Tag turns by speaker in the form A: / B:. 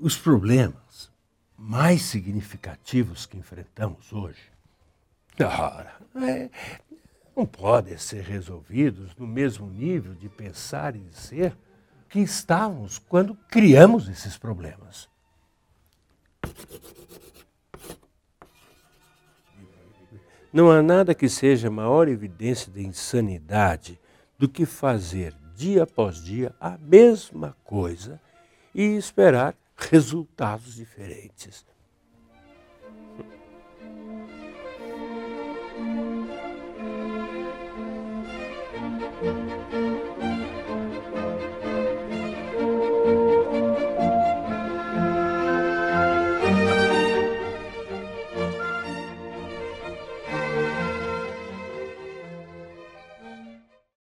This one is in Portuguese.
A: Os problemas mais significativos que enfrentamos hoje, ora, é, não podem ser resolvidos no mesmo nível de pensar e de ser que estávamos quando criamos esses problemas. Não há nada que seja maior evidência de insanidade do que fazer dia após dia a mesma coisa e esperar resultados diferentes.